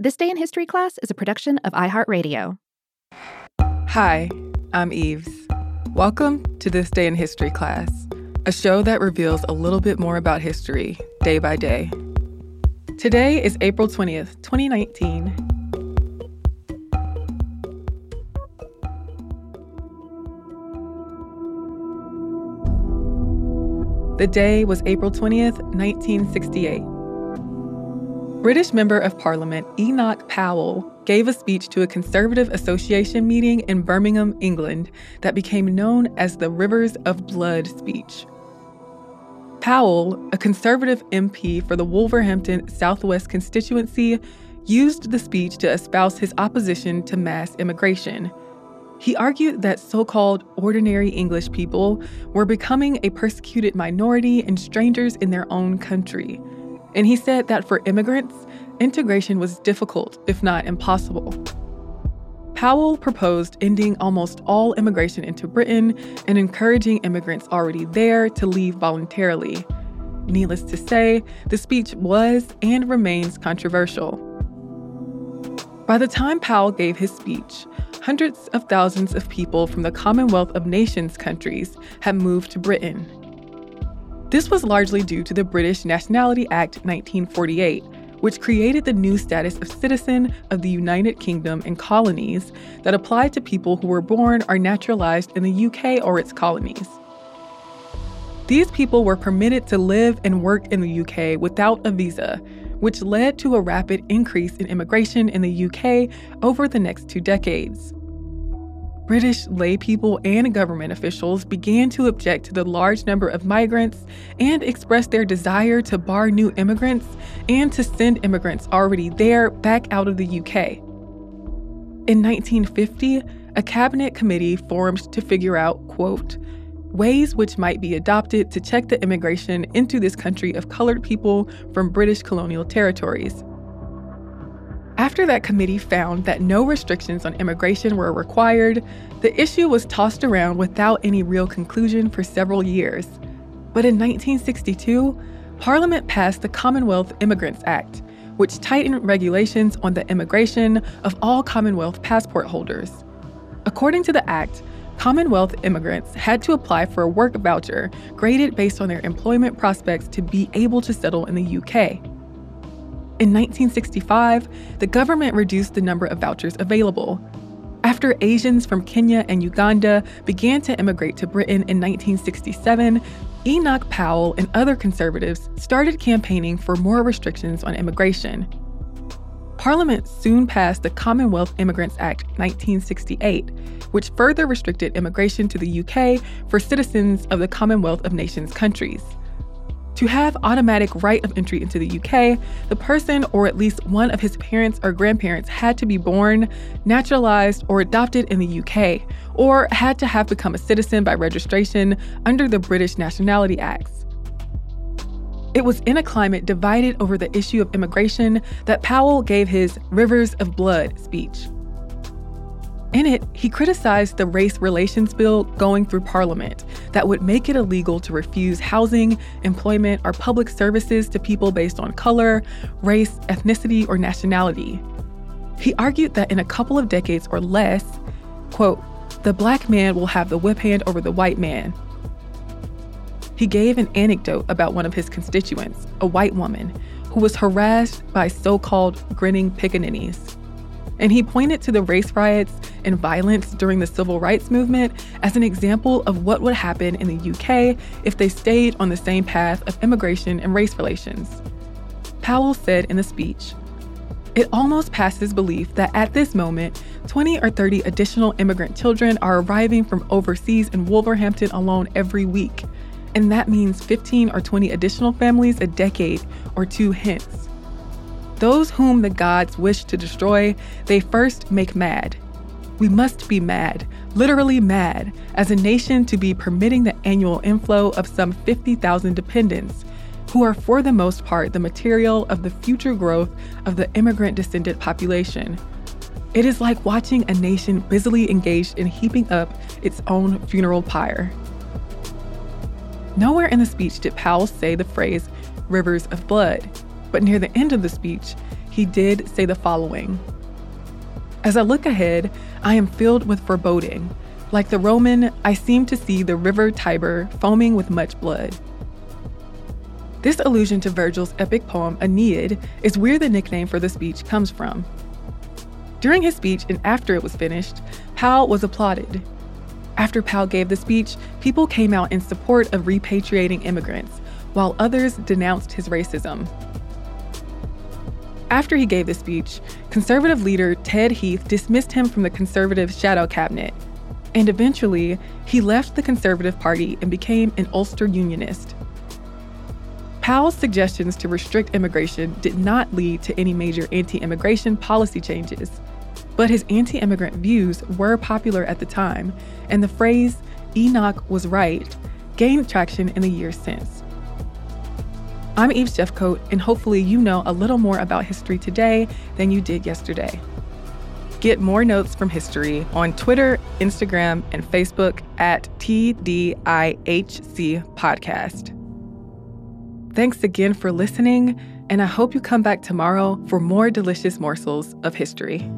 This Day in History class is a production of iHeartRadio. Hi, I'm Eves. Welcome to This Day in History class, a show that reveals a little bit more about history day by day. Today is April 20th, 2019. The day was April 20th, 1968. British Member of Parliament Enoch Powell gave a speech to a Conservative Association meeting in Birmingham, England, that became known as the Rivers of Blood speech. Powell, a Conservative MP for the Wolverhampton Southwest constituency, used the speech to espouse his opposition to mass immigration. He argued that so called ordinary English people were becoming a persecuted minority and strangers in their own country. And he said that for immigrants, integration was difficult, if not impossible. Powell proposed ending almost all immigration into Britain and encouraging immigrants already there to leave voluntarily. Needless to say, the speech was and remains controversial. By the time Powell gave his speech, hundreds of thousands of people from the Commonwealth of Nations countries had moved to Britain. This was largely due to the British Nationality Act 1948, which created the new status of citizen of the United Kingdom and colonies that applied to people who were born or naturalized in the UK or its colonies. These people were permitted to live and work in the UK without a visa, which led to a rapid increase in immigration in the UK over the next two decades. British laypeople and government officials began to object to the large number of migrants and expressed their desire to bar new immigrants and to send immigrants already there back out of the UK. In 1950, a cabinet committee formed to figure out, quote, ways which might be adopted to check the immigration into this country of colored people from British colonial territories. After that committee found that no restrictions on immigration were required, the issue was tossed around without any real conclusion for several years. But in 1962, Parliament passed the Commonwealth Immigrants Act, which tightened regulations on the immigration of all Commonwealth passport holders. According to the Act, Commonwealth immigrants had to apply for a work voucher graded based on their employment prospects to be able to settle in the UK. In 1965, the government reduced the number of vouchers available. After Asians from Kenya and Uganda began to immigrate to Britain in 1967, Enoch Powell and other conservatives started campaigning for more restrictions on immigration. Parliament soon passed the Commonwealth Immigrants Act 1968, which further restricted immigration to the UK for citizens of the Commonwealth of Nations countries. To have automatic right of entry into the UK, the person or at least one of his parents or grandparents had to be born, naturalized, or adopted in the UK, or had to have become a citizen by registration under the British Nationality Acts. It was in a climate divided over the issue of immigration that Powell gave his Rivers of Blood speech. In it, he criticized the race relations bill going through Parliament that would make it illegal to refuse housing, employment, or public services to people based on color, race, ethnicity, or nationality. He argued that in a couple of decades or less, quote, the black man will have the whip hand over the white man. He gave an anecdote about one of his constituents, a white woman, who was harassed by so called grinning pickaninnies and he pointed to the race riots and violence during the civil rights movement as an example of what would happen in the UK if they stayed on the same path of immigration and race relations. Powell said in the speech, it almost passes belief that at this moment, 20 or 30 additional immigrant children are arriving from overseas in Wolverhampton alone every week. And that means 15 or 20 additional families a decade or two hence. Those whom the gods wish to destroy, they first make mad. We must be mad, literally mad, as a nation to be permitting the annual inflow of some 50,000 dependents, who are for the most part the material of the future growth of the immigrant descendant population. It is like watching a nation busily engaged in heaping up its own funeral pyre. Nowhere in the speech did Powell say the phrase rivers of blood. But near the end of the speech, he did say the following As I look ahead, I am filled with foreboding. Like the Roman, I seem to see the river Tiber foaming with much blood. This allusion to Virgil's epic poem Aeneid is where the nickname for the speech comes from. During his speech and after it was finished, Powell was applauded. After Powell gave the speech, people came out in support of repatriating immigrants, while others denounced his racism. After he gave the speech, conservative leader Ted Heath dismissed him from the conservative shadow cabinet, and eventually he left the Conservative Party and became an Ulster Unionist. Powell's suggestions to restrict immigration did not lead to any major anti immigration policy changes, but his anti immigrant views were popular at the time, and the phrase, Enoch was right, gained traction in the years since. I'm Eve Jeffcoat, and hopefully you know a little more about history today than you did yesterday. Get more notes from history on Twitter, Instagram, and Facebook at TDIHC Podcast. Thanks again for listening, and I hope you come back tomorrow for more delicious morsels of history.